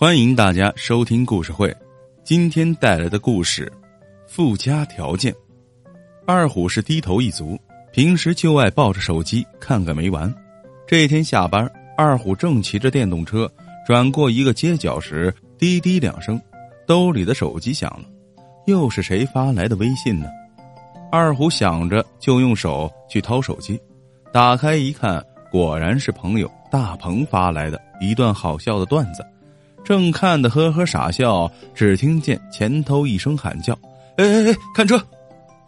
欢迎大家收听故事会，今天带来的故事，附加条件。二虎是低头一族，平时就爱抱着手机看个没完。这天下班，二虎正骑着电动车转过一个街角时，滴滴两声，兜里的手机响了，又是谁发来的微信呢？二虎想着，就用手去掏手机，打开一看，果然是朋友大鹏发来的一段好笑的段子。正看得呵呵傻笑，只听见前头一声喊叫：“哎哎哎，看车！”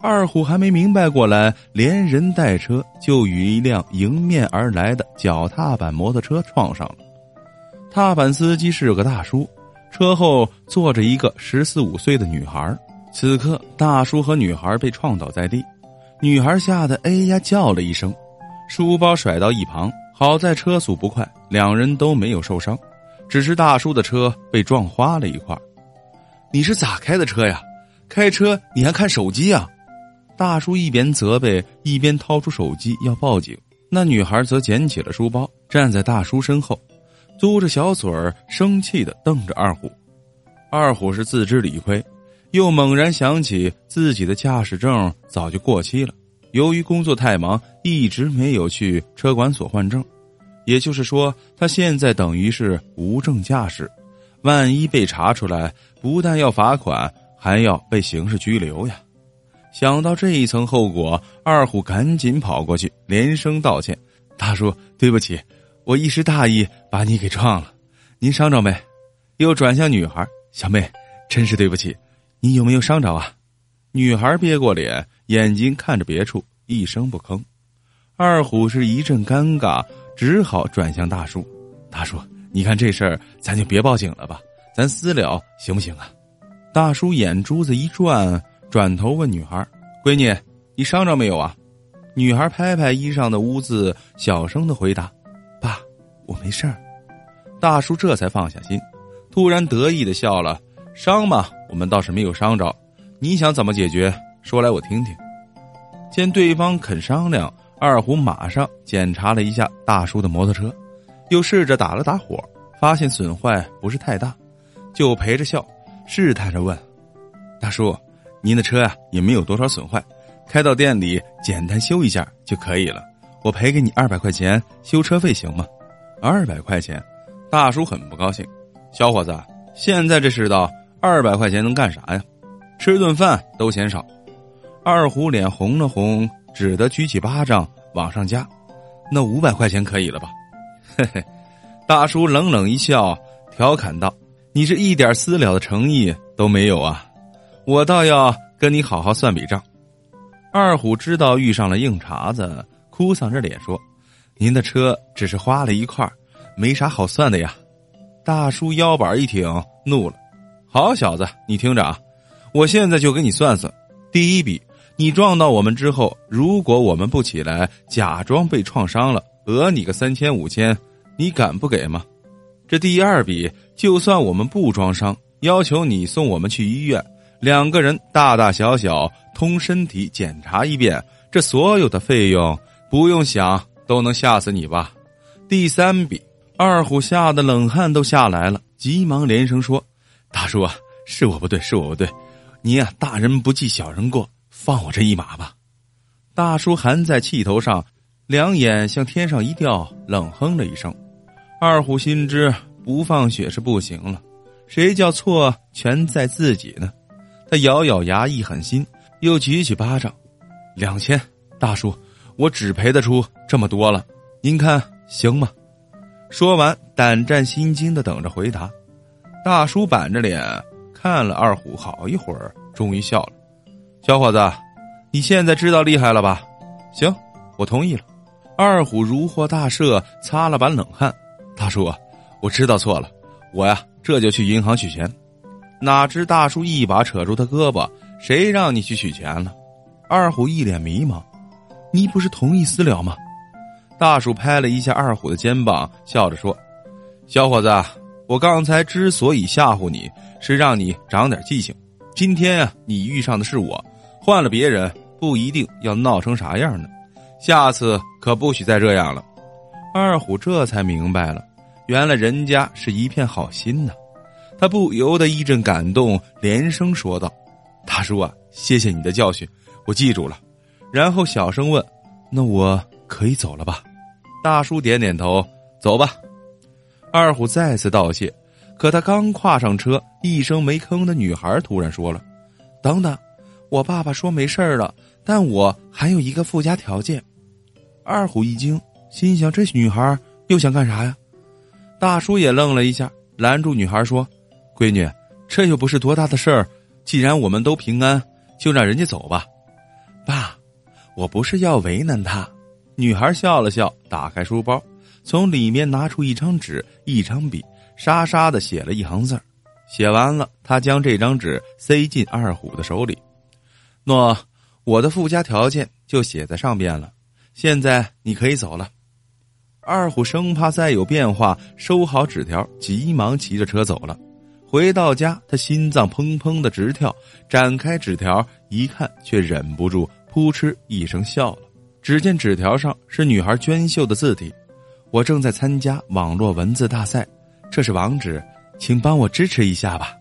二虎还没明白过来，连人带车就与一辆迎面而来的脚踏板摩托车撞上了。踏板司机是个大叔，车后坐着一个十四五岁的女孩。此刻，大叔和女孩被撞倒在地，女孩吓得哎呀叫了一声，书包甩到一旁。好在车速不快，两人都没有受伤。只是大叔的车被撞花了一块你是咋开的车呀？开车你还看手机呀？大叔一边责备，一边掏出手机要报警。那女孩则捡起了书包，站在大叔身后，嘟着小嘴儿，生气的瞪着二虎。二虎是自知理亏，又猛然想起自己的驾驶证早就过期了，由于工作太忙，一直没有去车管所换证。也就是说，他现在等于是无证驾驶，万一被查出来，不但要罚款，还要被刑事拘留呀！想到这一层后果，二虎赶紧跑过去，连声道歉：“大叔，对不起，我一时大意把你给撞了，您伤着没？”又转向女孩：“小妹，真是对不起，你有没有伤着啊？”女孩别过脸，眼睛看着别处，一声不吭。二虎是一阵尴尬。只好转向大叔，大叔，你看这事儿，咱就别报警了吧，咱私了行不行啊？大叔眼珠子一转，转头问女孩：“闺女，你伤着没有啊？”女孩拍拍衣上的污渍，小声的回答：“爸，我没事儿。”大叔这才放下心，突然得意的笑了：“伤嘛，我们倒是没有伤着，你想怎么解决？说来我听听。”见对方肯商量。二虎马上检查了一下大叔的摩托车，又试着打了打火，发现损坏不是太大，就陪着笑，试探着问：“大叔，您的车呀也没有多少损坏，开到店里简单修一下就可以了，我赔给你二百块钱修车费行吗？”二百块钱，大叔很不高兴。小伙子，现在这世道，二百块钱能干啥呀？吃顿饭都嫌少。二虎脸红了红。只得举起巴掌往上加，那五百块钱可以了吧？嘿嘿，大叔冷冷一笑，调侃道：“你是一点私了的诚意都没有啊！我倒要跟你好好算笔账。”二虎知道遇上了硬茬子，哭丧着脸说：“您的车只是花了一块，没啥好算的呀。”大叔腰板一挺，怒了：“好小子，你听着啊，我现在就给你算算，第一笔。”你撞到我们之后，如果我们不起来，假装被创伤了，讹你个三千五千，你敢不给吗？这第二笔，就算我们不装伤，要求你送我们去医院，两个人大大小小通身体检查一遍，这所有的费用不用想都能吓死你吧？第三笔，二虎吓得冷汗都下来了，急忙连声说：“大叔啊，是我不对，是我不对，你呀，大人不计小人过。”放我这一马吧！大叔还在气头上，两眼向天上一吊，冷哼了一声。二虎心知不放血是不行了，谁叫错全在自己呢？他咬咬牙，一狠心，又举起巴掌：“两千，大叔，我只赔得出这么多了，您看行吗？”说完，胆战心惊的等着回答。大叔板着脸看了二虎好一会儿，终于笑了。小伙子，你现在知道厉害了吧？行，我同意了。二虎如获大赦，擦了把冷汗。大叔，我知道错了，我呀这就去银行取钱。哪知大叔一把扯住他胳膊：“谁让你去取钱了？”二虎一脸迷茫：“你不是同意私了吗？”大叔拍了一下二虎的肩膀，笑着说：“小伙子，我刚才之所以吓唬你，是让你长点记性。今天啊，你遇上的是我。”换了别人，不一定要闹成啥样呢。下次可不许再这样了。二虎这才明白了，原来人家是一片好心呐。他不由得一阵感动，连声说道：“大叔啊，谢谢你的教训，我记住了。”然后小声问：“那我可以走了吧？”大叔点点头：“走吧。”二虎再次道谢，可他刚跨上车，一声没吭的女孩突然说了：“等等，我爸爸说没事了，但我还有一个附加条件。”二虎一惊，心想：这女孩又想干啥呀？大叔也愣了一下，拦住女孩说：“闺女，这又不是多大的事儿，既然我们都平安，就让人家走吧。”爸，我不是要为难他。女孩笑了笑，打开书包，从里面拿出一张纸、一张笔，沙沙的写了一行字写完了，她将这张纸塞进二虎的手里。诺，我的附加条件就写在上边了。现在你可以走了。二虎生怕再有变化，收好纸条，急忙骑着车走了。回到家，他心脏砰砰的直跳，展开纸条一看，却忍不住扑哧一声笑了。只见纸条上是女孩娟秀的字体：“我正在参加网络文字大赛，这是网址，请帮我支持一下吧。”